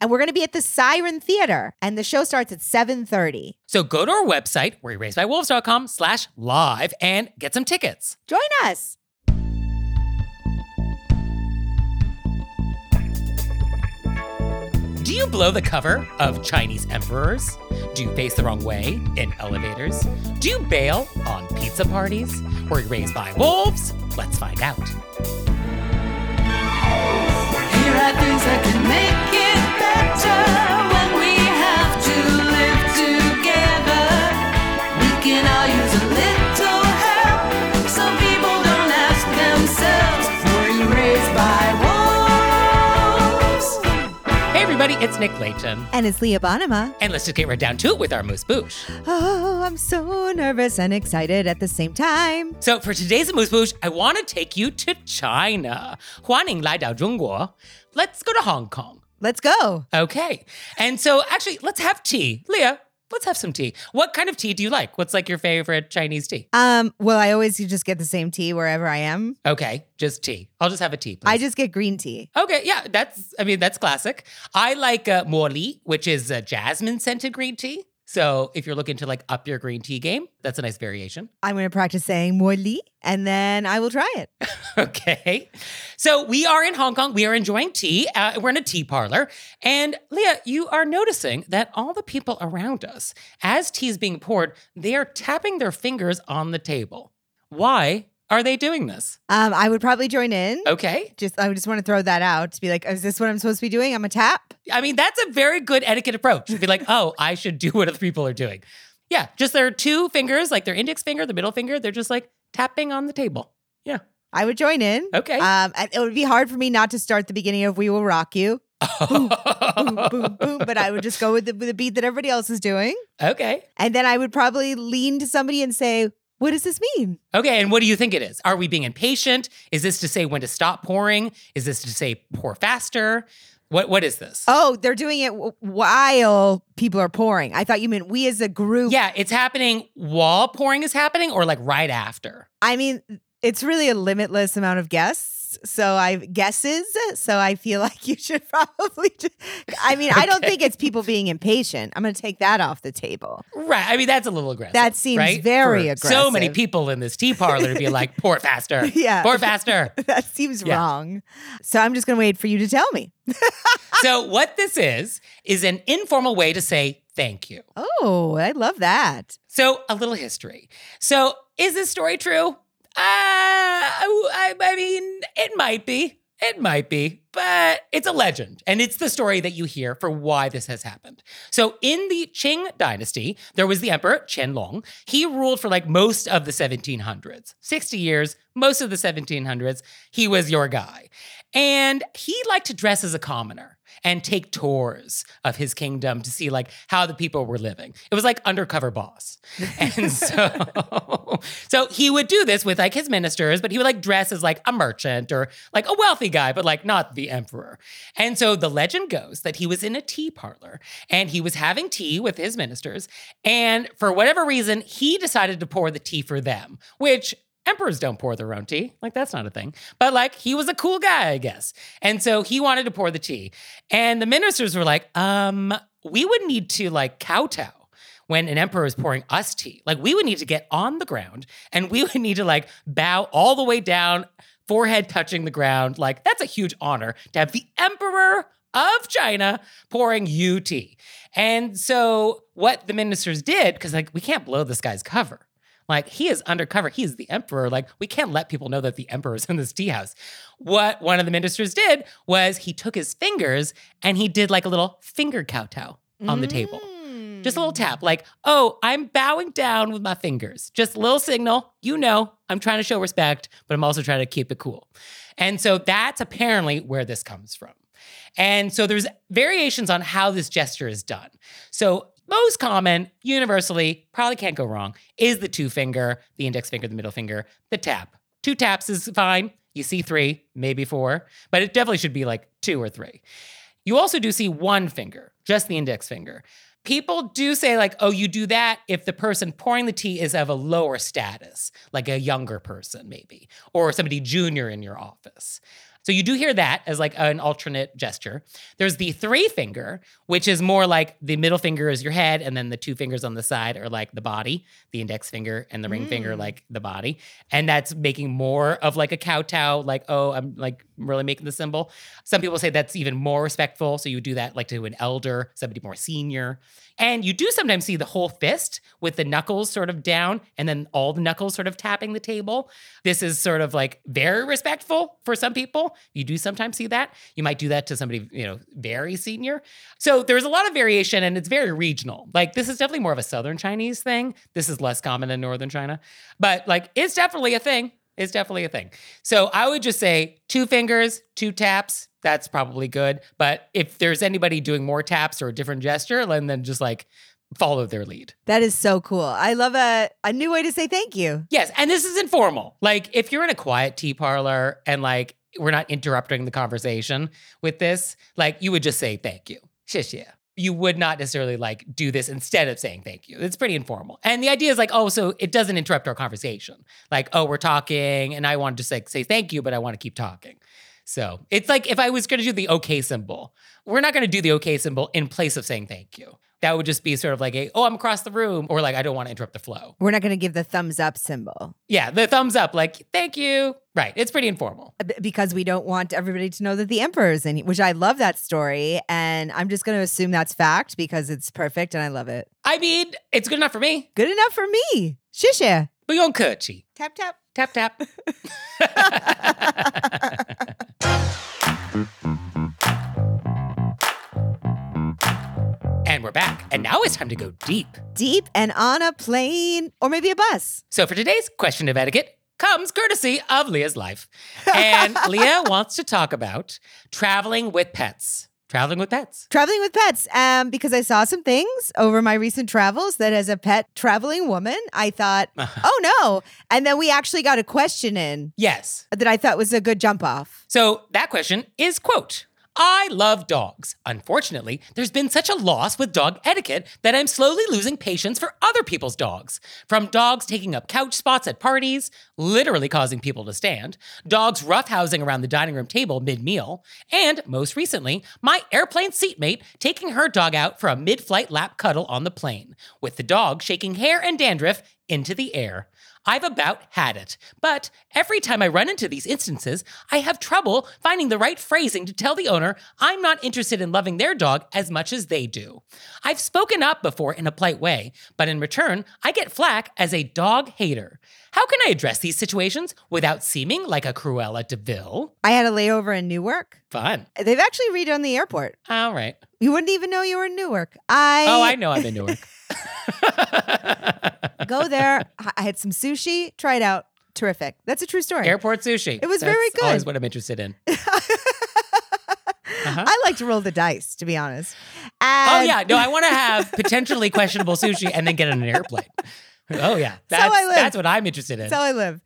And we're going to be at the Siren Theater, and the show starts at 7:30. So go to our website, wereraisedbywolves.com slash live and get some tickets. Join us. Do you blow the cover of Chinese emperors? Do you face the wrong way in elevators? Do you bail on pizza parties? Were you raised by wolves? Let's find out. Here are things that can make it it's Nick Leighton. And it's Leah Bonnema. And let's just get right down to it with our Amuse-Bouche. Oh, I'm so nervous and excited at the same time. So for today's Amuse-Bouche, I want to take you to China. Huanying lai dao Zhongguo, Let's go to Hong Kong. Let's go. Okay. And so actually, let's have tea. Leah, let's have some tea. What kind of tea do you like? What's like your favorite Chinese tea? Um, well, I always just get the same tea wherever I am. Okay, just tea. I'll just have a tea, please. I just get green tea. Okay, yeah, that's, I mean, that's classic. I like uh, mo li, which is a jasmine scented green tea. So if you're looking to like up your green tea game, that's a nice variation. I'm going to practice saying moi li, and then I will try it. Okay. So we are in Hong Kong. We are enjoying tea. Uh, we're in a tea parlor. And Leah, you are noticing that all the people around us, as tea is being poured, they are tapping their fingers on the table. Why are they doing this? Um, I would probably join in. Okay. Just, I would just want to throw that out to be like, is this what I'm supposed to be doing? I'm a tap. I mean, that's a very good etiquette approach to be like, oh, I should do what other people are doing. Yeah, just their two fingers, like their index finger, the middle finger, they're just like tapping on the table. Yeah. I would join in. Okay. Um, it would be hard for me not to start the beginning of "We Will Rock You," boom, boom, boom, but I would just go with the, with the beat that everybody else is doing, okay. and then I would probably lean to somebody and say, "What does this mean?" Okay, and what do you think it is? Are we being impatient? Is this to say when to stop pouring? Is this to say pour faster? What what is this? Oh, they're doing it w- while people are pouring. I thought you meant we as a group. Yeah, it's happening while pouring is happening or like right after. I mean, it's really a limitless amount of guests. So I guesses. So I feel like you should probably. Just, I mean, I don't think it's people being impatient. I'm going to take that off the table. Right. I mean, that's a little aggressive. That seems right? very For So many people in this tea parlor to be like, pour faster. Yeah. Pour faster. that seems Yeah. wrong. So I'm just going to wait for you to tell me. so what this is, is an informal way to say thank you. Oh, I love that. So, a little history. So, is this story true? Uh, I, I mean, it might be. It might be, but it's a legend. And it's the story that you hear for why this has happened. So, in the Qing dynasty, there was the emperor Qianlong. He ruled for like most of the 1700s, 60 years, most of the 1700s. He was your guy. And he liked to dress as a commoner and take tours of his kingdom to see like how the people were living. It was like undercover boss. And so so he would do this with like his ministers, but he would like dress as like a merchant or like a wealthy guy, but like not the emperor. And so the legend goes that he was in a tea parlor and he was having tea with his ministers and for whatever reason he decided to pour the tea for them, which Emperors don't pour their own tea. Like, that's not a thing. But, like, he was a cool guy, I guess. And so he wanted to pour the tea. And the ministers were like, um, we would need to, like, kowtow when an emperor is pouring us tea. Like we would need to get on the ground and we would need to like bow all the way down, forehead touching the ground. Like that's a huge honor to have the emperor of China pouring you tea. And so what the ministers did, because like we can't blow this guy's cover. Like he is undercover. He is the emperor. Like we can't let people know that the emperor is in this tea house. What one of the ministers did was he took his fingers and he did like a little finger kowtow on the table. Mm. Just a little tap, like, oh, I'm bowing down with my fingers. Just a little signal. You know, I'm trying to show respect, but I'm also trying to keep it cool. And so that's apparently where this comes from. And so there's variations on how this gesture is done. So most common, universally, probably can't go wrong, is the two finger, the index finger, the middle finger, the tap. Two taps is fine. You see three, maybe four, but it definitely should be like two or three. You also do see one finger, just the index finger. People do say, like, oh, you do that if the person pouring the tea is of a lower status, like a younger person, maybe, or somebody junior in your office. So you do hear that as like an alternate gesture. There's the three finger, which is more like the middle finger is your head, and then the two fingers on the side are like the body, the index finger and the ring finger, Mm. like the body. And that's making more of like a kowtow, like, oh, I'm like really making the symbol. Some people say that's even more respectful. So you do that like to an elder, somebody more senior. And you do sometimes see the whole fist with the knuckles sort of down and then all the knuckles sort of tapping the table. This is sort of like very respectful for some people. You do sometimes see that. You might do that to somebody, you know, very senior. So there's a lot of variation and it's very regional. Like this is definitely more of a southern Chinese thing. This is less common in northern China. But like it's definitely a thing. It's definitely a thing. So I would just say two fingers, two taps. That's probably good. But if there's anybody doing more taps or a different gesture, then then just like follow their lead. That is so cool. I love a a new way to say thank you. Yes, and this is informal. Like if you're in a quiet tea parlor and like we're not interrupting the conversation with this, like you would just say thank you. Xiexie. You would not necessarily like do this instead of saying thank you. It's pretty informal. And the idea is like, oh, so it doesn't interrupt our conversation. Like, oh, we're talking and I want to like say thank you, but I want to keep talking. So it's like if I was going to do the okay symbol, we're not going to do the okay symbol in place of saying thank you. That would just be sort of like a, oh, I'm across the room, or like I don't want to interrupt the flow. We're not going to give the thumbs up symbol Yeah, the thumbs up, like, thank you. Right. It's pretty informal. because we don't want everybody to know that the emperor is in, which I love that story. And I'm just going to assume that's fact because it's perfect and I love it. I mean, it's good enough for me. Good enough for me. Xiexie. Bouillon Kurchi. Tap, tap. Tap, tap. and we're back. And now it's time to go deep. Deep and on a plane or maybe a bus. So for today's question of etiquette comes courtesy of Leah's life. And Leah wants to talk about traveling with pets. Traveling with pets. Traveling with pets, um, because I saw some things over my recent travels that as a pet traveling woman, I thought, oh no. And then we actually got a question in Yes. that I thought was a good jump off. So that question is quote, I love dogs. Unfortunately, there's been such a loss with dog etiquette that I'm slowly losing patience for other people's dogs. From dogs taking up couch spots at parties, literally causing people to stand, dogs roughhousing around the dining room table mid meal, and most recently, my airplane seatmate taking her dog out for a mid flight lap cuddle on the plane, with the dog shaking hair and dandruff into the air. I've about had it. But every time I run into these instances, I have trouble finding the right phrasing to tell the owner I'm not interested in loving their dog as much as they do. I've spoken up before in a polite way, but in return, I get flack as a dog hater. How can I address these situations without seeming like a Cruella de Vil? I had a layover in Newark. Fun. They've actually redone the airport. All right. You wouldn't even know you were in Newark. I Oh, I know I'm in Newark. go there. I had some sushi. Try it out. Terrific. That's a true story. Airport sushi. It was That's very Always good. what I'm interested in. Uh-huh. I like to roll the dice, to be honest. Oh yeah, no, I want to have potentially questionable sushi and then get on an airplane. Oh yeah, that's I live. that's what I'm interested in. That's how I live.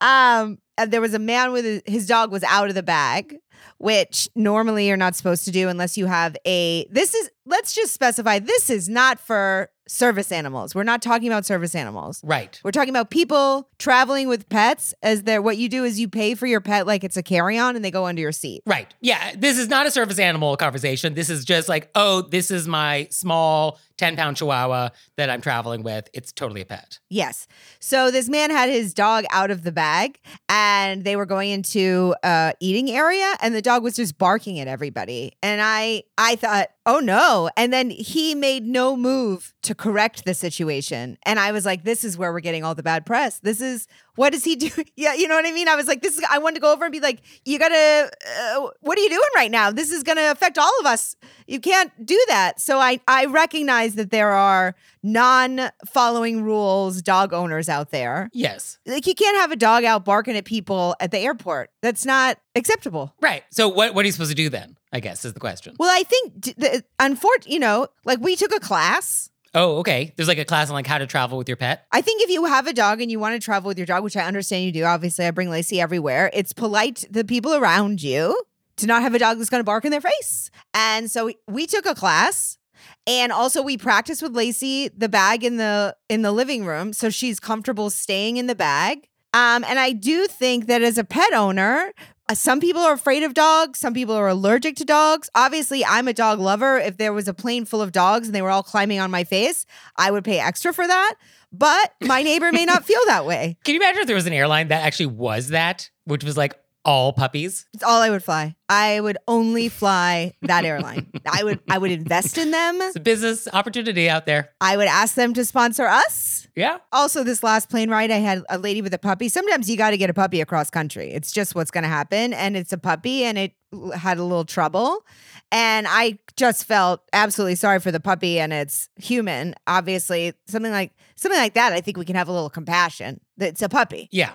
Um, and there was a man with his, his dog was out of the bag, which normally you're not supposed to do unless you have a. This is let's just specify. This is not for service animals. We're not talking about service animals. right. We're talking about people traveling with pets. As they're what you do is you pay for your pet like it's a carry on, and they go under your seat. Right. Yeah. This is not a service animal conversation. This is just like, oh, this is my small 10 pound chihuahua that I'm traveling with. It's totally a pet. Yes. So this man had his dog out of the bag and they were going into a eating area and the dog was just barking at everybody. And I I thought, "Oh no." And then he made no move to correct the situation. And I was like, "This is where we're getting all the bad press. This is what is he doing? Yeah, you know what I mean? I was like, this is I wanted to go over and be like, "You got to uh, what are you doing right now? This is going to affect all of us. You can't do that." So I I recognize that there are non-following rules dog owners out there. Yes. Like you can't have a dog out barking at people at the airport. That's not acceptable. Right. So what, what are you supposed to do then? I guess is the question. Well, I think the unfortunately, you know, like we took a class. Oh, okay. There's like a class on like how to travel with your pet. I think if you have a dog and you want to travel with your dog, which I understand you do, obviously I bring Lacey everywhere. It's polite to the people around you to not have a dog that's going to bark in their face. And so we, we took a class and also we practice with Lacey the bag in the in the living room so she's comfortable staying in the bag. Um, and I do think that as a pet owner, uh, some people are afraid of dogs. Some people are allergic to dogs. Obviously, I'm a dog lover. If there was a plane full of dogs and they were all climbing on my face, I would pay extra for that. But my neighbor may not feel that way. Can you imagine if there was an airline that actually was that, which was like all puppies? It's all I would fly. I would only fly that airline. I would I would invest in them. It's a business opportunity out there. I would ask them to sponsor us. Yeah. Also, this last plane ride, I had a lady with a puppy. Sometimes you got to get a puppy across country. It's just what's going to happen. And it's a puppy, and it had a little trouble. And I just felt absolutely sorry for the puppy, and it's human. Obviously, something like something like that. I think we can have a little compassion. It's a puppy. Yeah.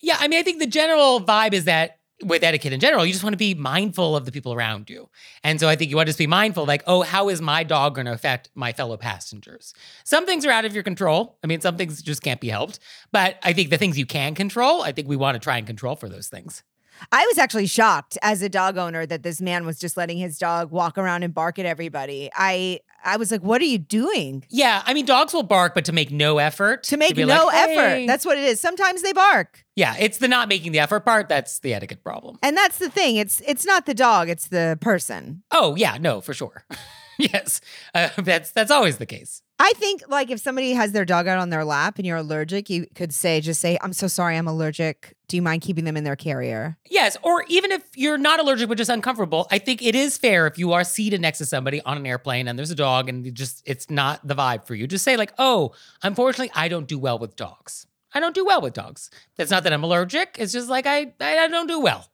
Yeah. I mean, I think the general vibe is that with etiquette in general, you just want to be mindful of the people around you. And so I think you want to just be mindful, like, oh, how is my dog going to affect my fellow passengers? Some things are out of your control. I mean, some things just can't be helped. But I think the things you can control, I think we want to try and control for those things. I was actually shocked as a dog owner that this man was just letting his dog walk around and bark at everybody. I I was like, "What are you doing?" Yeah. I mean, dogs will bark, but to make no effort. To make be no like, effort. "Hey." That's what it is. Sometimes they bark. yeah. It's the not making the effort part. That's the etiquette problem. And that's the thing. It's it's not the dog, it's the person. Oh, yeah. No, for sure. yes. Uh, that's that's always the case. I think like if somebody has their dog out on their lap and you're allergic, you could say just say, "I'm so sorry, I'm allergic. Do you mind keeping them in their carrier?" Yes, or even if you're not allergic but just uncomfortable, I think it is fair if you are seated next to somebody on an airplane and there's a dog and just it's not the vibe for you. Just say like, "Oh, unfortunately, I don't do well with dogs. I don't do well with dogs." That's not that I'm allergic. It's just like I I don't do well.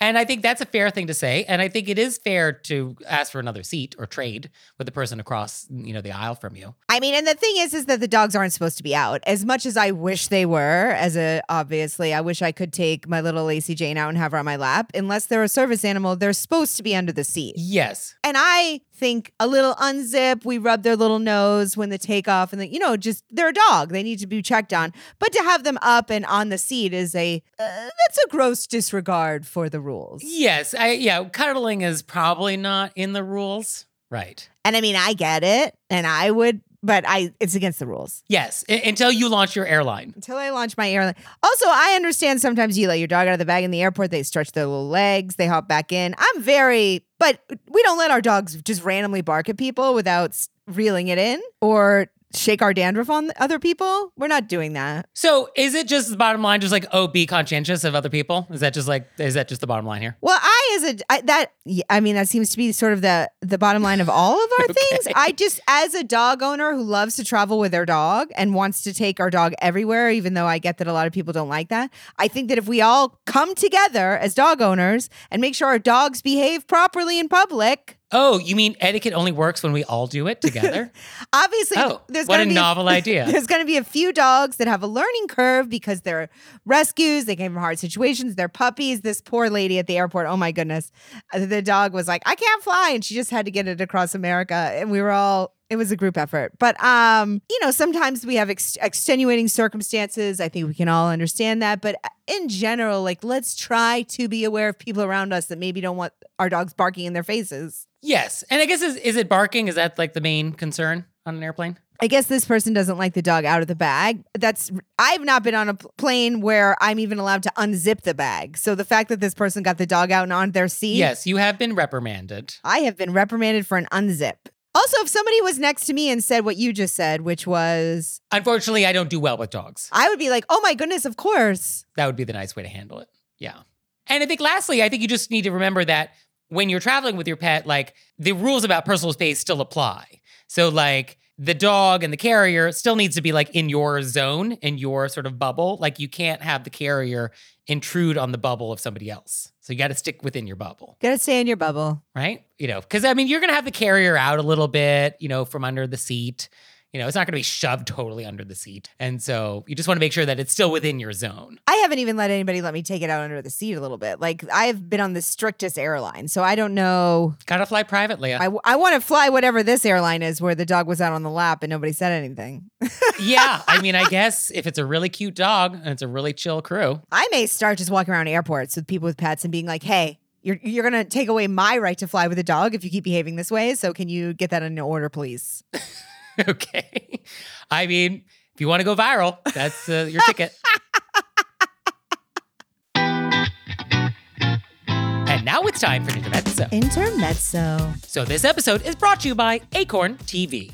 And I think that's a fair thing to say. And I think it is fair to ask for another seat or trade with the person across, you know, the aisle from you. I mean, and the thing is, is that the dogs aren't supposed to be out. As much as I wish they were, as a obviously, I wish I could take my little Lacey Jane out and have her on my lap. Unless they're a service animal, they're supposed to be under the seat. Yes. And I think a little unzip, we rub their little nose when the takeoff, and the, you know, just they're a dog. They need to be checked on. But to have them up and on the seat is a uh, that's a gross disregard for the rules. Yes. I yeah, cuddling is probably not in the rules. Right. And I mean, I get it, and I would, but I it's against the rules. Yes, i- until you launch your airline. Until I launch my airline. Also, I understand sometimes you let your dog out of the bag in the airport, they stretch their little legs, they hop back in. I'm very, but we don't let our dogs just randomly bark at people without reeling it in or shake our dandruff on other people. We're not doing that. So, is it just the bottom line, just like oh, be conscientious of other people? Is that just like is that just the bottom line here? Well, I as a I, that I mean that seems to be sort of the the bottom line of all of our things. I just as a dog owner who loves to travel with their dog and wants to take our dog everywhere even though I get that a lot of people don't like that. I think that if we all come together as dog owners and make sure our dogs behave properly in public, Oh, you mean etiquette only works when we all do it together? obviously Oh, there's what a be novel idea. There's going to be a few dogs that have a learning curve because they're rescues. They came from hard situations. They're puppies. This poor lady at the airport. Oh my goodness, the dog was like, "I can't fly," and she just had to get it across America. And we were all. It was a group effort, but um, you know, sometimes we have ex- extenuating circumstances. I think we can all understand that, but uh, in general, like let's try to be aware of people around us that maybe don't want our dogs barking in their faces. yes, and I guess is, is it barking? Is that like the main concern on an airplane? I guess this person doesn't like the dog out of the bag. That's I've not been on a plane where I'm even allowed to unzip the bag. So the fact that this person got the dog out and on their seat, Yes, you have been reprimanded. I have been reprimanded for an unzip. Also, if somebody was next to me and said what you just said, which was, Unfortunately, I don't do well with dogs. I would be like, oh my goodness, of course. That would be the nice way to handle it. Yeah. And I think lastly, I think you just need to remember that when you're traveling with your pet, like the rules about personal space still apply. So like the dog and the carrier still needs to be like in your zone, in your sort of bubble. Like you can't have the carrier intrude on the bubble of somebody else. So you got to stick within your bubble, Gotta stay in your bubble. right? You know, because I mean, you're going to have the carrier out a little bit, you know, from under the seat. You know, it's not going to be shoved totally under the seat. And so you just want to make sure that it's still within your zone. I haven't even let anybody let me take it out under the seat a little bit. Like I've been on the strictest airline, so I don't know. Got to fly privately. I, I want to fly whatever this airline is where the dog was out on the lap and nobody said anything. yeah, I mean, I guess if it's a really cute dog and it's a really chill crew, I may start just walking around airports with people with pets and being like, "Hey, you're you're gonna take away my right to fly with a dog if you keep behaving this way. So can you get that in order, please?" okay. I mean, if you want to go viral, that's uh, your ticket. and now it's time for Intermezzo. Intermezzo. So this episode is brought to you by Acorn TV.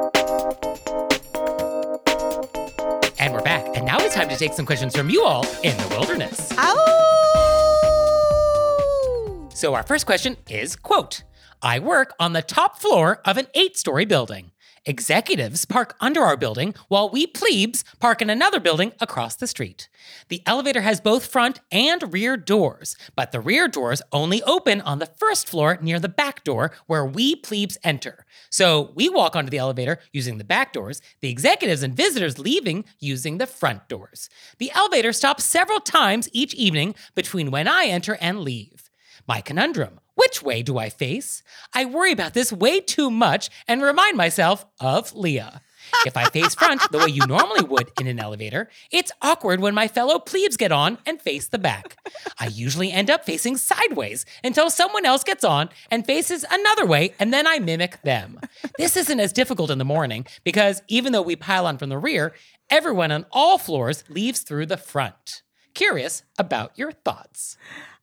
To take some questions from you all in the wilderness. Ow! So our first question is quote, I work on the top floor of an eight-story building. Executives park under our building while we plebes park in another building across the street. The elevator has both front and rear doors, but the rear doors only open on the first floor near the back door where we plebes enter. So we walk onto the elevator using the back doors, the executives and visitors leaving using the front doors. The elevator stops several times each evening between when I enter and leave. My conundrum which way do I face? I worry about this way too much and remind myself of Leah. If I face front the way you normally would in an elevator, it's awkward when my fellow plebes get on and face the back. I usually end up facing sideways until someone else gets on and faces another way, and then I mimic them. This isn't as difficult in the morning because even though we pile on from the rear, everyone on all floors leaves through the front. Curious about your thoughts.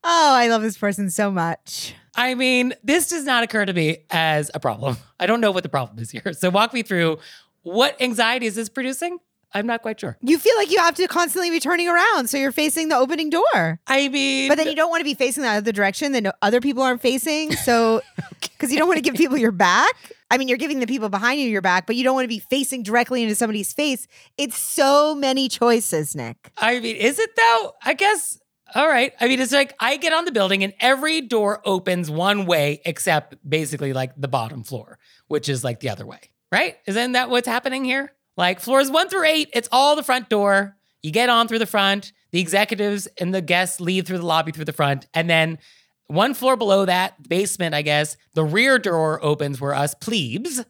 Oh, I love this person so much. I mean, this does not occur to me as a problem. I don't know what the problem is here. So walk me through what anxiety is this producing? I'm not quite sure. You feel like you have to constantly be turning around, so you're facing the opening door. I mean, But then you don't want to be facing the other direction that other people aren't facing. So, because you don't want to give people your back. I mean, you're giving the people behind you your back, but you don't want to be facing directly into somebody's face. It's so many choices, Nick. I mean, is it though? I guess. All right. I mean, it's like I get on the building and every door opens one way except basically like the bottom floor, which is like the other way, right? Isn't that what's happening here? Like floors one through eight, it's all the front door. You get on through the front. The executives and the guests leave through the lobby through the front. And then one floor below that, basement, I guess, the rear door opens where us plebes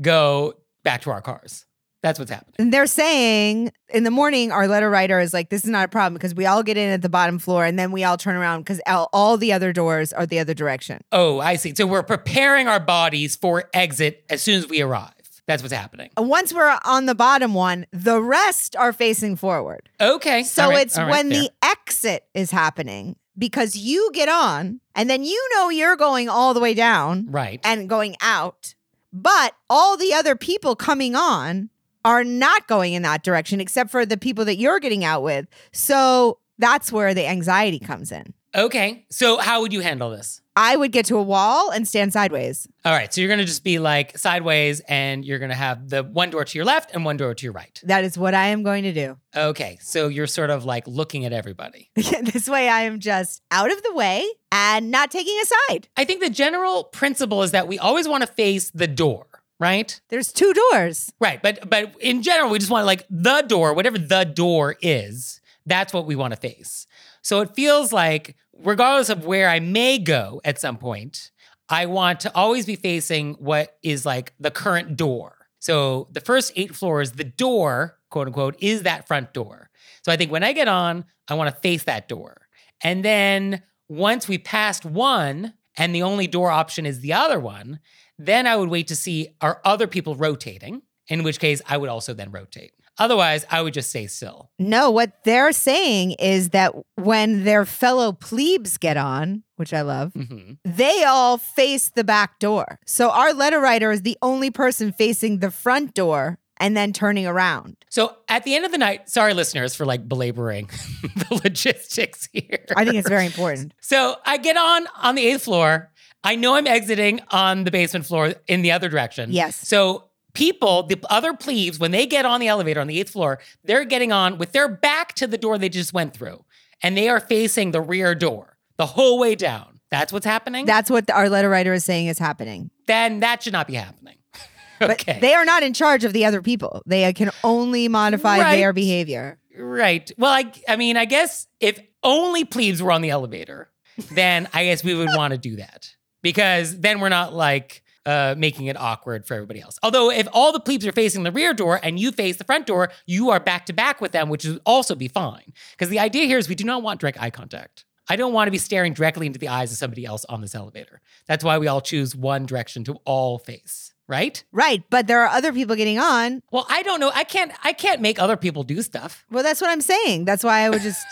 go back to our cars. That's what's happening. And they're saying in the morning, our letter writer is like, this is not a problem because we all get in at the bottom floor and then we all turn around because all, all the other doors are the other direction. Oh, I see. So we're preparing our bodies for exit as soon as we arrive. That's what's happening. Once we're on the bottom one, the rest are facing forward. Okay. So right, it's right, when fair. the exit is happening because you get on and then you know you're going all the way down right. and going out, but all the other people coming on are not going in that direction except for the people that you're getting out with. So that's where the anxiety comes in. Okay. So how would you handle this? I would get to a wall and stand sideways. All right. So you're going to just be like sideways and you're going to have the one door to your left and one door to your right. That is what I am going to do. Okay. So you're sort of like looking at everybody. this way, I am just out of the way and not taking a side. I think the general principle is that we always want to face the door, right? There's two doors. Right. But but in general, we just want like the door, whatever the door is, that's what we want to face. So it feels like regardless of where I may go at some point, I want to always be facing what is like the current door. So the first eight floors, the door, quote unquote, is that front door. So I think when I get on, I want to face that door. And then once we passed one and the only door option is the other one, then I would wait to see are other people rotating, in which case I would also then rotate. Otherwise, I would just stay still. No, what they're saying is that when their fellow plebes get on, which I love, Mhm. they all face the back door. So our letter writer is the only person facing the front door and then turning around. So at the end of the night, sorry, listeners, for like belaboring the logistics here. I think it's very important. So I get on on the eighth floor. I know I'm exiting on the basement floor in the other direction. Yes. So people, the other plebes, when they get on the elevator on the eighth floor, they're getting on with their back to the door they just went through, and they are facing the rear door the whole way down. That's what's happening. That's what our letter writer is saying is happening. then that should not be happening. But okay. they are not in charge of the other people. They can only modify Right. their behavior. Right. Well, I, I mean, I guess if only plebes were on the elevator, then I guess we would want to do that because then we're not like uh, making it awkward for everybody else. Although, if all the plebes are facing the rear door and you face the front door, you are back to back with them, which would also be fine. Because the idea here is we do not want direct eye contact. I don't want to be staring directly into the eyes of somebody else on this elevator. That's why we all choose one direction to all face, right? Right. But there are other people getting on. Well, I don't know. I can't. I can't make other people do stuff. Well, that's what I'm saying. That's why I would just,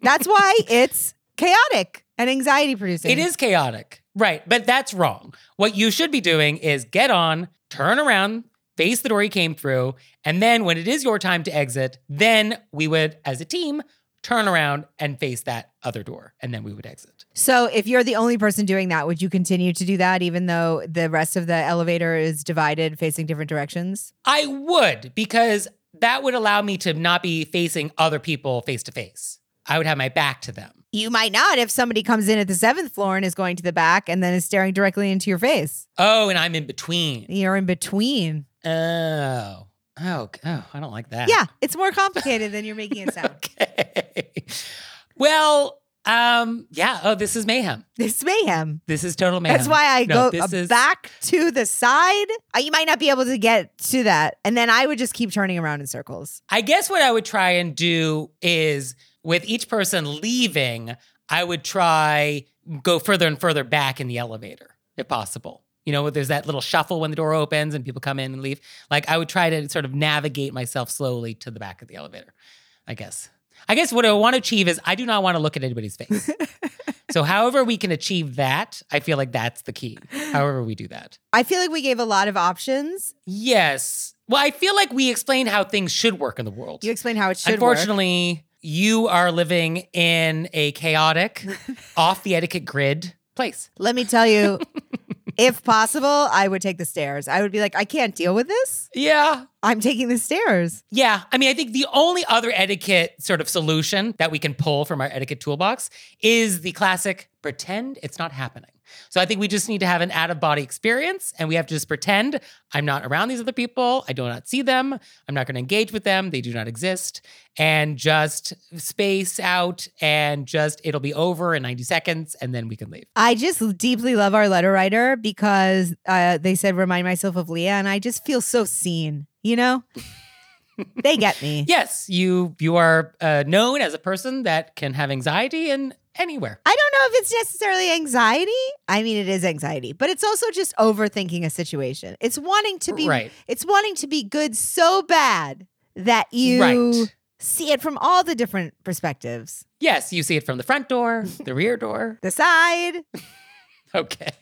that's why it's chaotic and anxiety producing. It is chaotic. Right. But that's wrong. What you should be doing is get on, turn around, face the door you came through. And then when it is your time to exit, then we would, as a team, turn around and face that other door. And then we would exit. So if you're the only person doing that, would you continue to do that even though the rest of the elevator is divided facing different directions? I would, because that would allow me to not be facing other people face to face. I would have my back to them. You might not if somebody comes in at the seventh floor and is going to the back and then is staring directly into your face. Oh, and I'm in between. You're in between. Oh. Oh, oh, I don't like that. Yeah, it's more complicated than you're making it sound. Okay. Well, um, yeah. Oh, this is mayhem. It's mayhem. This is total mayhem. That's why I No, go this is- back to the side. Uh, you might not be able to get to that. And then I would just keep turning around in circles. I guess what I would try and do is with each person leaving, I would try go further and further back in the elevator if possible. You know, there's that little shuffle when the door opens and people come in and leave. Like I would try to sort of navigate myself slowly to the back of the elevator. I guess. I guess what I want to achieve is I do not want to look at anybody's face. so however we can achieve that, I feel like that's the key. However we do that. I feel like we gave a lot of options. Yes. Well, I feel like we explained how things should work in the world. You explained how it should work. You are living in a chaotic, off the etiquette grid place. Let me tell you, if possible, I would take the stairs. I would be like, I can't deal with this. Yeah. I'm taking the stairs. Yeah, I mean, I think the only other etiquette sort of solution that we can pull from our etiquette toolbox is the classic pretend it's not happening. So I think we just need to have an out of body experience and we have to just pretend I'm not around these other people. I do not see them. I'm not going to engage with them. They do not exist. And just space out and just it'll be over in 90 seconds and then we can leave. I just deeply love our letter writer because uh, they said remind myself of Leah, and I just feel so seen. You know, they get me. Yes, you you are uh, known as a person that can have anxiety and anywhere. I don't know if it's necessarily anxiety. I mean, it is anxiety, but it's also just overthinking a situation. It's wanting to be Right. It's wanting to be good so bad that you Right. see it from all the different perspectives. Yes, you see it from the front door, the rear door. The side. Okay.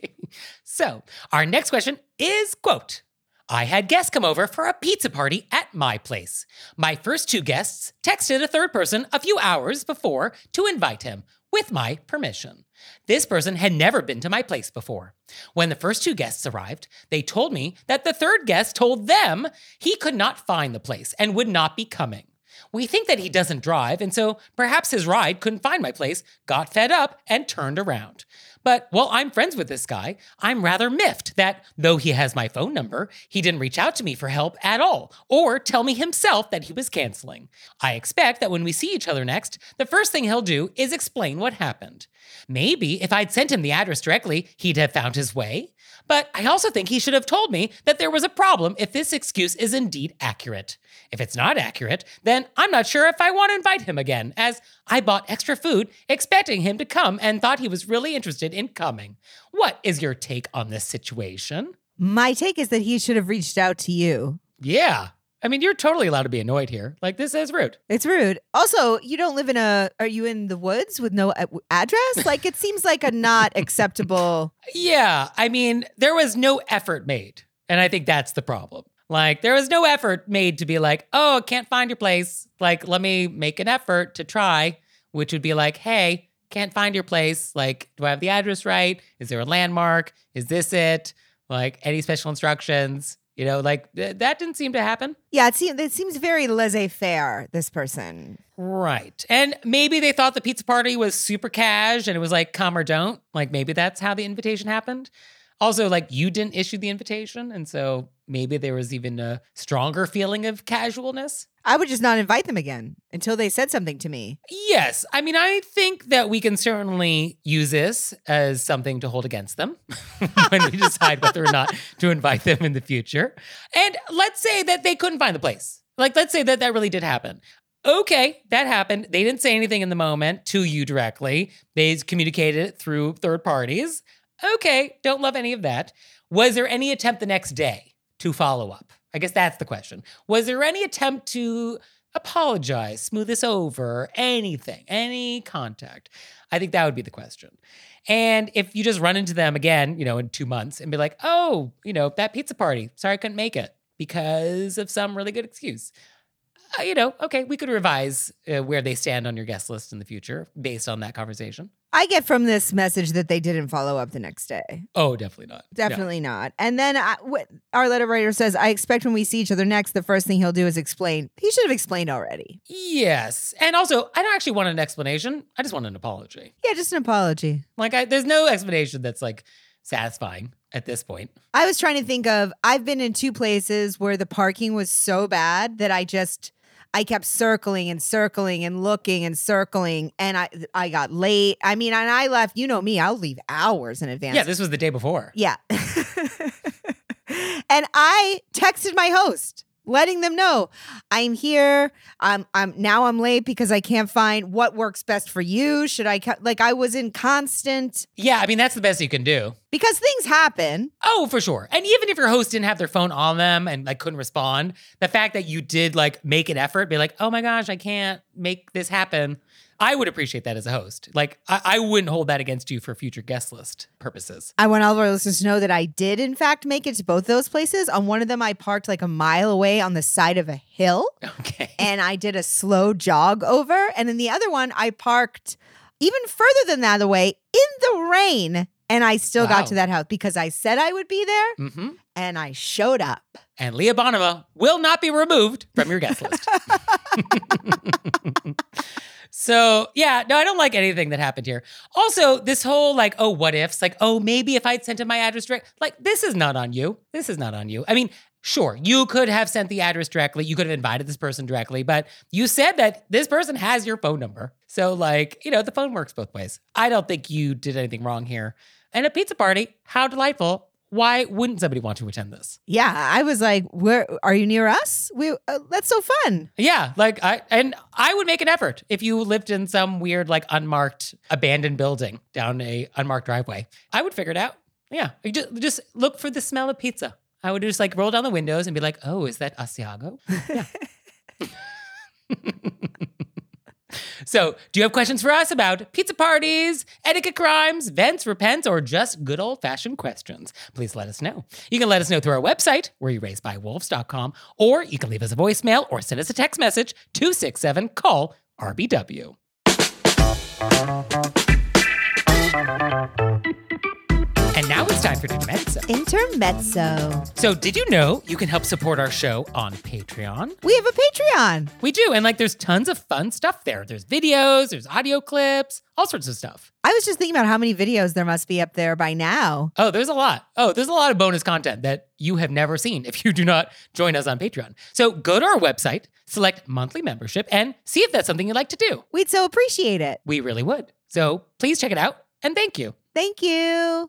So, our next question is quote, I had guests come over for a pizza party at my place. My first two guests texted a third person a few hours before to invite him with my permission. This person had never been to my place before. When the first two guests arrived, they told me that the third guest told them he could not find the place and would not be coming. We think that he doesn't drive, and so perhaps his ride couldn't find my place, got fed up, and turned around. But while I'm friends with this guy, I'm rather miffed that though he has my phone number, he didn't reach out to me for help at all or tell me himself that he was canceling. I expect that when we see each other next, the first thing he'll do is explain what happened. Maybe if I'd sent him the address directly, he'd have found his way. But I also think he should have told me that there was a problem if this excuse is indeed accurate. If it's not accurate, then I'm not sure if I want to invite him again, as I bought extra food expecting him to come and thought he was really interested in coming. What is your take on this situation? My take is that he should have reached out to you. Yeah. I mean, you're totally allowed to be annoyed here. Like, this is rude. It's rude. Also, you don't live in a. Are you in the woods with no address? Like, it seems like a not acceptable. Yeah. I mean, there was no effort made. And I think that's the problem. Like, there was no effort made to be like, oh, can't find your place. Like, let me make an effort to try, which would be like, hey, can't find your place. Like, do I have the address right? Is there a landmark? Is this it? Like, any special instructions? You know, like, th- that didn't seem to happen. Yeah, it seems it seems very laissez faire. This person. Right. And maybe they thought the pizza party was super cash and it was like come or don't. Like maybe that's how the invitation happened. Also, like you didn't issue the invitation. And so maybe there was even a stronger feeling of casualness. I would just not invite them again until they said something to me. Yes. I mean, I think that we can certainly use this as something to hold against them when we decide whether or not to invite them in the future. And let's say that they couldn't find the place. Like, let's say that that really did happen. Okay, that happened. They didn't say anything in the moment to you directly. They communicated it through third parties. Okay, don't love any of that. Was there any attempt the next day to follow up? I guess that's the question. Was there any attempt to apologize, smooth this over, anything, any contact? I think that would be the question. And if you just run into them again, you know, in two months and be like, oh, you know, that pizza party, sorry I couldn't make it because of some really good excuse. Uh, you know, okay, we could revise uh, where they stand on your guest list in the future based on that conversation. I get from this message that they didn't follow up the next day. Oh, definitely not. No. Definitely not. And then I, what our letter writer says, I expect when we see each other next, the first thing he'll do is explain. He should have explained already. Yes. And also, I don't actually want an explanation. I just want an apology. Yeah, just an apology. Like, I, there's no explanation that's like satisfying at this point. I was trying to think of I've been in two places where the parking was so bad that I just I kept circling and circling and looking and circling and I I got late. I mean, and I left, you know me, I'll leave hours in advance. Yeah, this was the day before. Yeah. and I texted my host letting them know I'm here. I'm I'm now I'm late because I can't find what works best for you. Should I ca- like I was in constant Yeah, I mean, that's the best you can do. because things happen. Oh, for sure. And even if your host didn't have their phone on them and like couldn't respond, the fact that you did like make an effort, be like, oh my gosh, I can't make this happen. I would appreciate that as a host. Like, I, I wouldn't hold that against you for future guest list purposes. I want all of our listeners to know that I did, in fact, make it to both those places. On one of them, I parked like a mile away on the side of a hill Okay. and I did a slow jog over. And in the other one, I parked even further than that away in the rain. And I still Wow. got to that house because I said I would be there hmm and I showed up. And Leah Bonnema will not be removed from your guest list. so, yeah, no, I don't like anything that happened here. Also, this whole like, oh, what ifs? Like, oh, maybe if I'd sent him my address direct, like, this is not on you. This is not on you. I mean, sure, you could have sent the address directly. You could have invited this person directly, but you said that this person has your phone number. So, like, you know, the phone works both ways. I don't think you did anything wrong here. And a pizza party, how delightful. Why wouldn't somebody want to attend this? Yeah, I was like, "Where are you near us? We uh, that's so fun." Yeah, like I and I would make an effort if you lived in some weird like unmarked abandoned building down a unmarked driveway. I would figure it out. Yeah, you just just look for the smell of pizza. I would just like roll down the windows and be like, "Oh, is that Asiago?" Yeah. so, do you have questions for us about pizza parties, etiquette crimes, vents, repents, or just good old fashioned questions? Please let us know. You can let us know through our website, were you raised by wolves.com, or you can leave us a voicemail or send us a text message 267 call RBW. Time for Intermezzo. Intermezzo. So, did you know you can help support our show on Patreon? We have a Patreon. We do. And like, there's tons of fun stuff there. There's videos, there's audio clips, all sorts of stuff. I was just thinking about how many videos there must be up there by now. Oh, there's a lot. Oh, there's a lot of bonus content that you have never seen if you do not join us on Patreon. So go to our website, select monthly membership, and see if that's something you'd like to do. We'd so appreciate it. We really would. So please check it out and thank you. Thank you.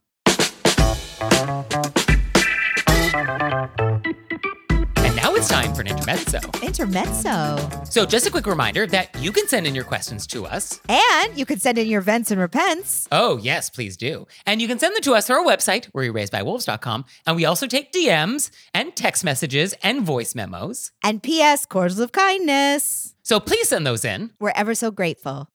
And now it's time for an intermezzo. Intermezzo. So just a quick reminder that you can send in your questions to us. And you could send in your vents and repents. Oh, yes, please do. And you can send them to us through our website, were you raised by wolves.com. And we also take DMs and text messages and voice memos. And P.S. Cordials of kindness. So please send those in. We're ever so grateful.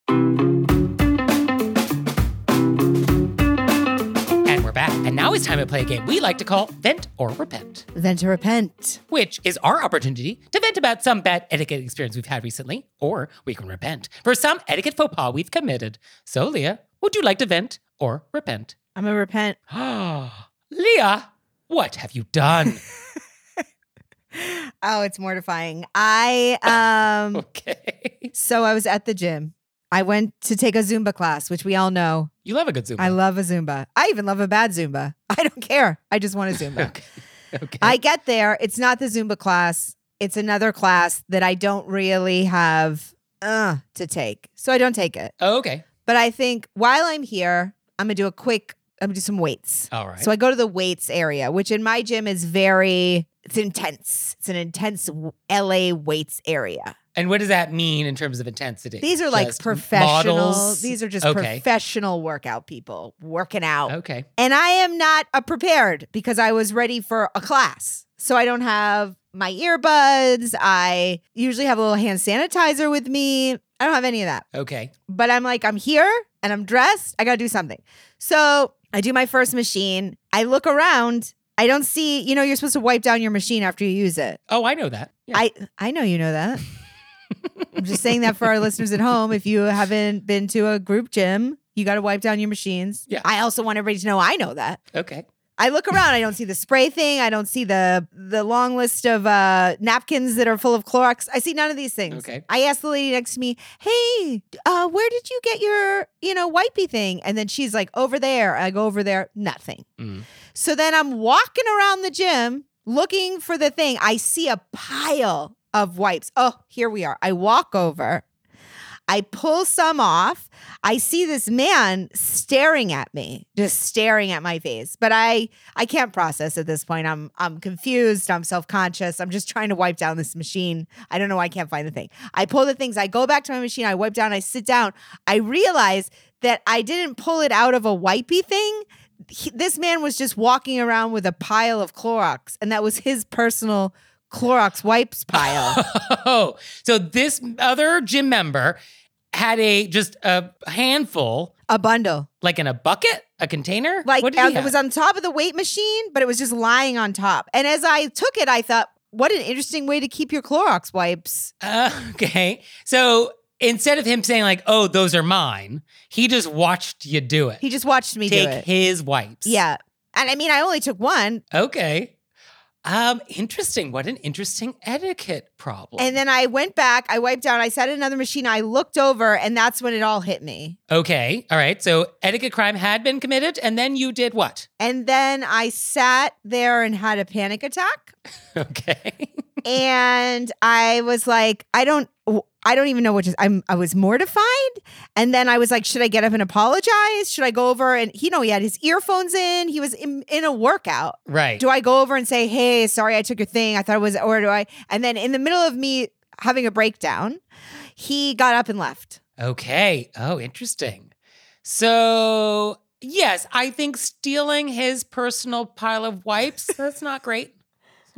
And we're back. And now it's time to play a game we like to call Vent or Repent, Vent or repent. which is our opportunity to vent about some bad etiquette experience we've had recently, or we can repent for some etiquette faux pas we've committed. So, Leah, would you like to vent or repent? I'm a repent. Leah, what have you done? Oh, it's mortifying. I um okay. so I was at the gym. I went to take a Zumba class, which we all know. You love a good Zumba. I love a Zumba. I even love a bad Zumba. I don't care. I just want a Zumba. Okay. Okay. I get there. It's not the Zumba class. It's another class that I don't really have uh, to take. So I don't take it. oh, okay. But I think while I'm here, I'm going to do a quick, I'm going to do some weights. All right. So I go to the weights area, which in my gym is very, it's intense. It's an intense LA weights area. And what does that mean in terms of intensity? These are like Just professional, models? these are just Okay. professional workout people working out. Okay. And I am not prepared because I was ready for a class. So I don't have my earbuds. I usually have a little hand sanitizer with me. I don't have any of that. Okay. But I'm like, I'm here and I'm dressed. I got to do something. So I do my first machine. I look around. I don't see, you know, you're supposed to wipe down your machine after you use it. Oh, I know that. Yeah. I I know you know that. I'm just saying that for our listeners at home. If you haven't been to a group gym, you got to wipe down your machines. Yeah. I also want everybody to know I know that. okay. I look around, I don't see the spray thing. I don't see the the long list of uh, napkins that are full of Clorox. I see none of these things. Okay. I asked the lady next to me, "Hey, uh, where did you get your you know wipey thing?" And then she's like, "Over there." I go over there, nothing. Mm. So then I'm walking around the gym looking for the thing. I see a pile of wipes. Oh, here we are. I walk over. I pull some off. I see this man staring at me, just staring at my face. But I I can't process at this point. I'm I'm confused. I'm self-conscious. I'm just trying to wipe down this machine. I don't know why I can't find the thing. I pull the things. I go back to my machine. I wipe down. I sit down. I realize that I didn't pull it out of a wipey thing. He- this man was just walking around with a pile of Clorox, and that was his personal Clorox wipes pile. Oh, so this other gym member had a just a handful, a bundle. like in a bucket, a container. Like uh, it have? was on top of the weight machine, but it was just lying on top. And as I took it, I thought, what an interesting way to keep your Clorox wipes. Uh, okay, so instead of him saying like, "Oh, those are mine," he just watched you do it. He just watched me Take do it. his wipes. Yeah. And I mean, I only took one. Okay. Um, interesting. What an interesting etiquette problem. And then I went back, I wiped down, I sat at another machine, I looked over, and that's when it all hit me. okay, all right. So etiquette crime had been committed, and then you did what? And then I sat there and had a panic attack. Okay. and I was like, I don't I don't even know what to I'm I was mortified. And then I was like, should I get up and apologize? Should I go over and you know he had his earphones in. He was in, in a workout. right. Do I go over and say, "Hey, sorry I took your thing. I thought it was or do I?" And then in the middle of me having a breakdown, he got up and left. Okay. Oh, interesting. So, yes, I think stealing his personal pile of wipes, that's not great.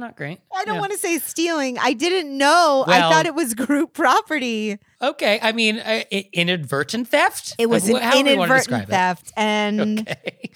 Not great. I don't Yeah. want to say stealing. I didn't know. I thought it was group property. Okay. I mean, uh, inadvertent theft? It was an wh- however you wanna inadvertent describe it. theft. And Okay.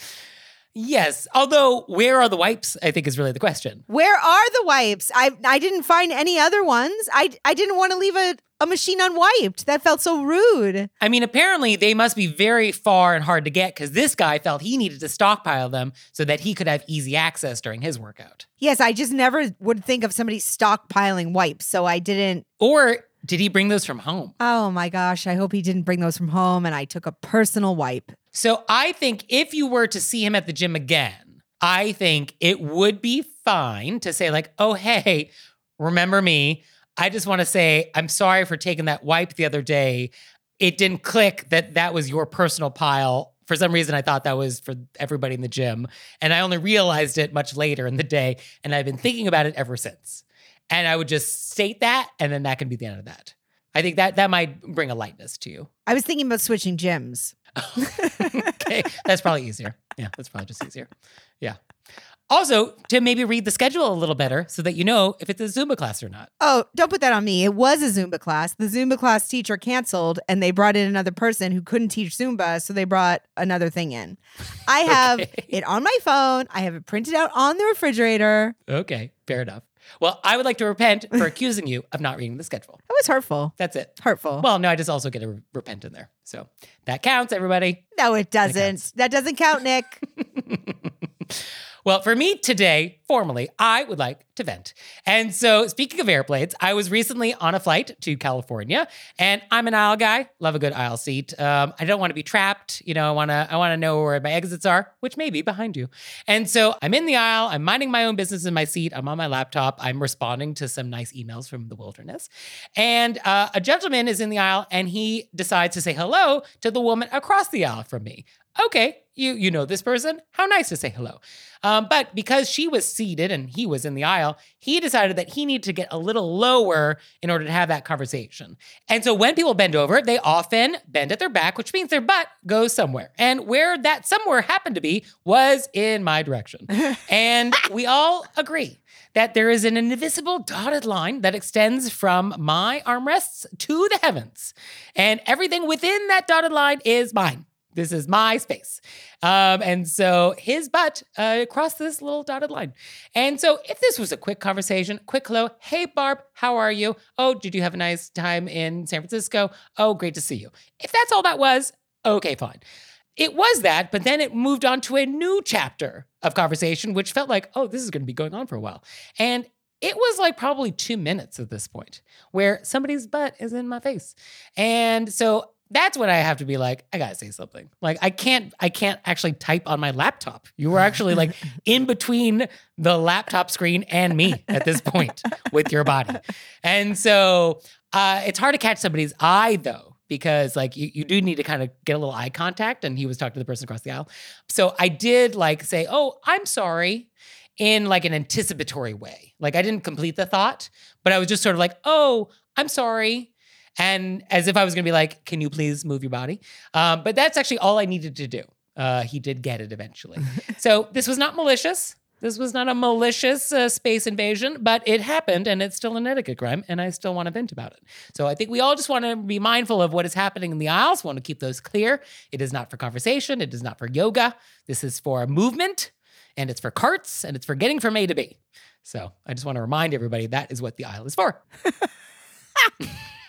Yes. Although, where are the wipes? I think is really the question. where are the wipes? I I didn't find any other ones. I I didn't want to leave a, a machine unwiped. That felt so rude. I mean, apparently they must be very far and hard to get because this guy felt he needed to stockpile them so that he could have easy access during his workout. Yes, I just never would think of somebody stockpiling wipes, so I didn't. Or did he bring those from home? Oh my gosh, I hope he didn't bring those from home and I took a personal wipe. So I think if you were to see him at the gym again, I think it would be fine to say, like, oh, hey, remember me? I just want to say, I'm sorry for taking that wipe the other day. It didn't click that that was your personal pile. For some reason, I thought that was for everybody in the gym. And I only realized it much later in the day. And I've been thinking about it ever since. And I would just state that, and then that can be the end of that. I think that that might bring a lightness to you. I was thinking about switching gyms. okay, that's probably easier. Yeah, that's probably just easier. Yeah. Also, to maybe read the schedule a little better so that you know if it's a Zumba class or not. Oh, don't put that on me. It was a Zumba class. The Zumba class teacher canceled and they brought in another person who couldn't teach Zumba, so they brought another thing in. I have Okay. it on my phone. I have it printed out on the refrigerator. Okay, fair enough. Well, I would like to repent for accusing you of not reading the schedule. That was hurtful. That's it. Hurtful. Well, no, I just also get a re- repent in there. So that counts, everybody. no, it doesn't. That doesn't count, Nick. Well, for me today, formally, I would like to vent. And so, speaking of airplanes, I was recently on a flight to California, and I'm an aisle guy. Love a good aisle seat. Um, I don't want to be trapped. You know, I want to. I want to know where my exits are, which may be behind you. And so, I'm in the aisle. I'm minding my own business in my seat. I'm on my laptop. I'm responding to some nice emails from the wilderness, and uh, a gentleman is in the aisle, and he decides to say hello to the woman across the aisle from me. Okay, you you know this person. How nice to say hello. Um, but because she was seated and he was in the aisle, he decided that he needed to get a little lower in order to have that conversation. And so when people bend over, they often bend at their back, which means their butt goes somewhere. And where that somewhere happened to be was in my direction. and we all agree that there is an invisible dotted line that extends from my armrests to the heavens. And everything within that dotted line is mine. This is my space. Um, and so his butt uh, crossed this little dotted line. And so if this was a quick conversation, quick hello, hey, Barb, how are you? Oh, did you have a nice time in San Francisco? Oh, great to see you. If that's all that was, okay, fine. It was that, but then it moved on to a new chapter of conversation, which felt like, oh, this is going to be going on for a while. And it was like probably two minutes at this point where somebody's butt is in my face. And so that's when I have to be like, I gotta say something. Like I can't, I can't actually type on my laptop. You were actually like in between the laptop screen and me at this point with your body. And so uh, it's hard to catch somebody's eye though, because like you, you do need to kind of get a little eye contact. And he was talking to the person across the aisle. So I did like say, Oh, I'm sorry in like an anticipatory way. Like I didn't complete the thought, but I was just sort of like, oh, I'm sorry. And as if I was gonna be like, can you please move your body? Um, but that's actually all I needed to do. Uh, he did get it eventually. so this was not malicious. This was not a malicious uh, space invasion, but it happened and it's still an etiquette crime, and I still want to vent about it. So I think we all just want to be mindful of what is happening in the aisles, want to keep those clear. It is not for conversation, it is not for yoga. This is for movement, and it's for carts, and it's for getting from A to B. So I just want to remind everybody that is what the aisle is for.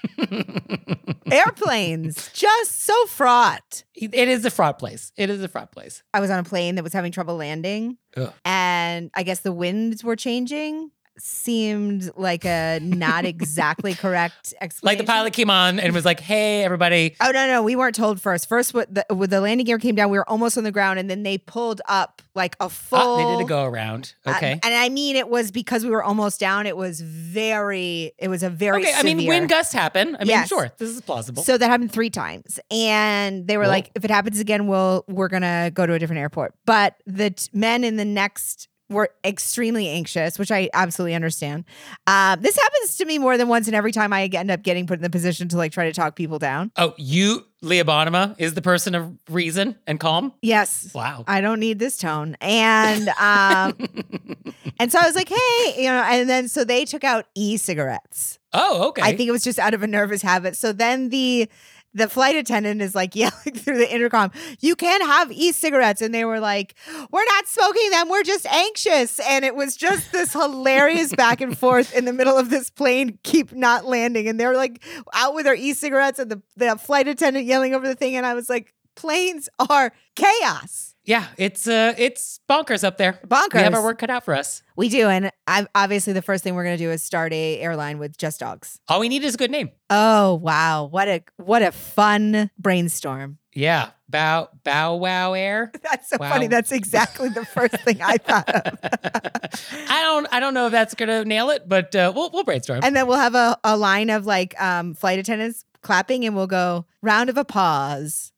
Airplanes, just so fraught. it is a fraught place. It is a fraught place. I was on a plane that was having trouble landing, Ugh. and I guess the winds were changing. Seemed like a not exactly correct explanation. Like the pilot came on and was like, "Hey, everybody." Oh no, no, we weren't told first. First, what the when the landing gear came down, we were almost on the ground, and then they pulled up like a full. Ah, they did a go around. Uh, Okay. and I mean, it was because we were almost down. It was very. It was a very. okay. I mean, severe- wind gusts happen. I mean, Yes. sure, this is plausible. So that happened three times, and they were Whoa. like, "If it happens again, we'll we're gonna go to a different airport." But the t- men in the next were extremely anxious, which I absolutely understand. Um, this happens to me more than once, and every time I end up getting put in the position to like try to talk people down. oh, you, Leah Bonnema, is the person of reason and calm. Yes, Wow. I don't need this tone. And um, and so I was like, hey, you know, and then so they took out e-cigarettes. oh, okay. I think it was just out of a nervous habit. So then the the flight attendant is like yelling through the intercom, "You can't have e-cigarettes!" And they were like, "We're not smoking them. We're just anxious." And it was just this hilarious back and forth in the middle of this plane, keep not landing. And they were like out with their e-cigarettes, and the the flight attendant yelling over the thing. And I was like, "Planes are chaos." Yeah, it's uh, it's bonkers up there. Bonkers. We have our work cut out for us. We do, and I, obviously the first thing we're gonna do is start a airline with just dogs. All we need is a good name. Oh wow, what a what a fun brainstorm! Yeah, bow bow wow air. That's so Wow. funny. That's exactly the first thing I thought of. I don't I don't know if that's gonna nail it, but uh, we'll we'll brainstorm. and then we'll have a, a line of like um, flight attendants clapping, and we'll go round of applause.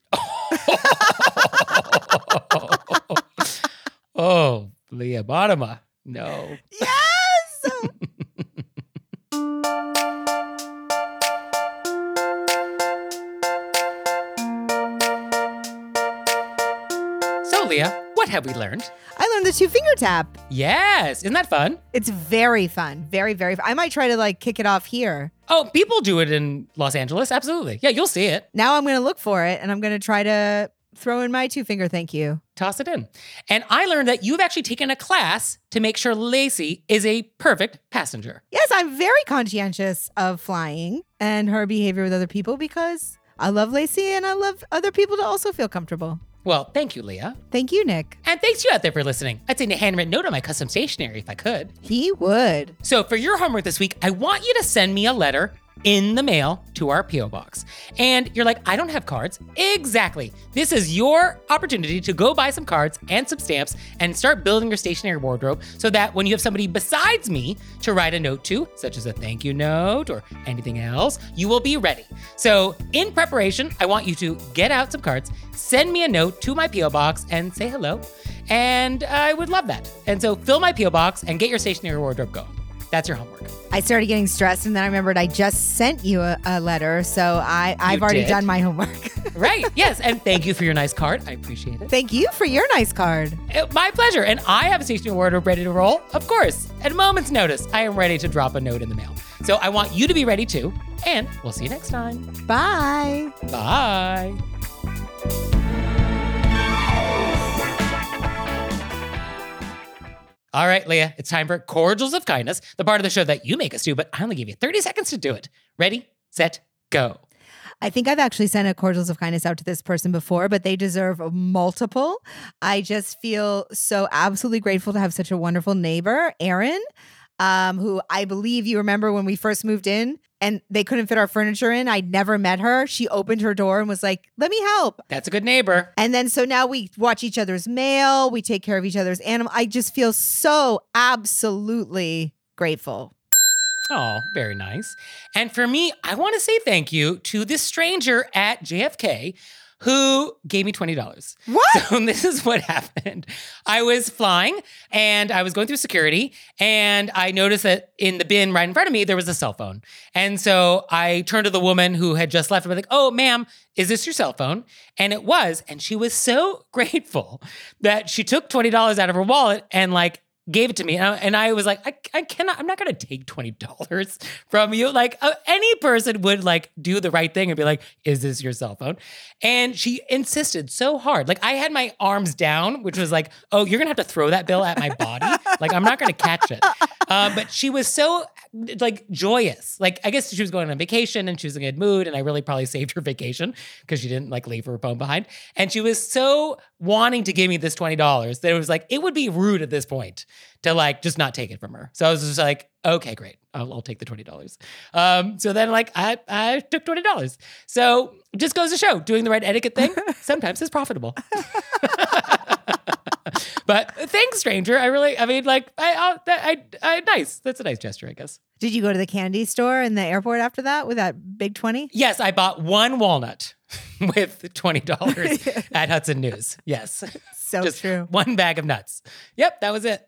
oh, Leah Bonnema. No. Yes. So, Leah, what have we learned? I learned the two finger tap. Yes, isn't that fun? It's very fun. Very very. Fun. I might try to like kick it off here. Oh, people do it in Los Angeles. Absolutely. Yeah, you'll see it. Now I'm gonna look for it, and I'm gonna try to throw in my two finger thank you. Toss it in. And I learned that you've actually taken a class to make sure Lacey is a perfect passenger. Yes, I'm very conscientious of flying and her behavior with other people because I love Lacey and I love other people to also feel comfortable. Well, thank you, Leah. Thank you, Nick. And thanks you out there for listening. I'd send a handwritten note on my custom stationery if I could. He would. So for your homework this week, I want you to send me a letter in the mail to our P.O. box. And you're like, I don't have cards. Exactly. This is your opportunity to go buy some cards and some stamps and start building your stationary wardrobe so that when you have somebody besides me to write a note to, such as a thank you note or anything else, you will be ready. So in preparation, I want you to get out some cards, send me a note to my P.O. box and say hello. And I would love that. And so fill my P.O. box and get your stationary wardrobe going. That's your homework. I started getting stressed and then I remembered I just sent you a, a letter. So I, I've You already did? done my homework. Right. Yes. And thank you for your nice card. I appreciate it. Thank you for your nice card. Uh, My pleasure. And I have a stationary wardrobe ready to roll. Of course. At a moment's notice, I am ready to drop a note in the mail. So I want you to be ready too. And we'll see you next time. Bye. Bye. All right, Leah, it's time for Cordials of Kindness, the part of the show that you make us do, but I only give you 30 seconds to do it. Ready, set, go. I think I've actually sent a cordials of kindness out to this person before, but they deserve multiple. I just feel so absolutely grateful to have such a wonderful neighbor, Erin, um, who I believe you remember when we first moved in and they couldn't fit our furniture in. I'd never met her. She opened her door and was like, let me help. That's a good neighbor. And then so now we watch each other's mail, we take care of each other's animal. I just feel so absolutely grateful. Oh, very nice. And for me, I want to say thank you to this stranger at JFK who gave me $20. What? So this is what happened. I was flying and I was going through security and I noticed that in the bin right in front of me there was a cell phone. And so I turned to the woman who had just left and was like, "Oh, ma'am, is this your cell phone?" And it was, and she was so grateful that she took $20 out of her wallet and like gave it to me, and I, and I was like, I, I cannot, I'm not gonna take twenty dollars from you. Like uh, any person would like do the right thing and be like, "Is this your cell phone?" And she insisted so hard. Like I had my arms down, which was like, "Oh, you're gonna have to throw that bill at my body. like I'm not gonna catch it." Uh, but she was so like joyous. Like I guess she was going on vacation and she was in a good mood, and I really probably saved her vacation because she didn't like leave her phone behind. And she was so wanting to give me this twenty dollars that it was like it would be rude at this point to like just not take it from her. So I was just like, okay, great, I'll, I'll take the twenty dollars. Um, so then like I I took twenty dollars. So just goes to show doing the right etiquette thing sometimes is profitable. but thanks, stranger. I really, I mean, like, I, I, I, I, nice. That's a nice gesture, I guess. Did you go to the candy store in the airport after that with that big 20? Yes, I bought one walnut with twenty dollars at Hudson News. Yes, So just true. one bag of nuts. Yep, that was it.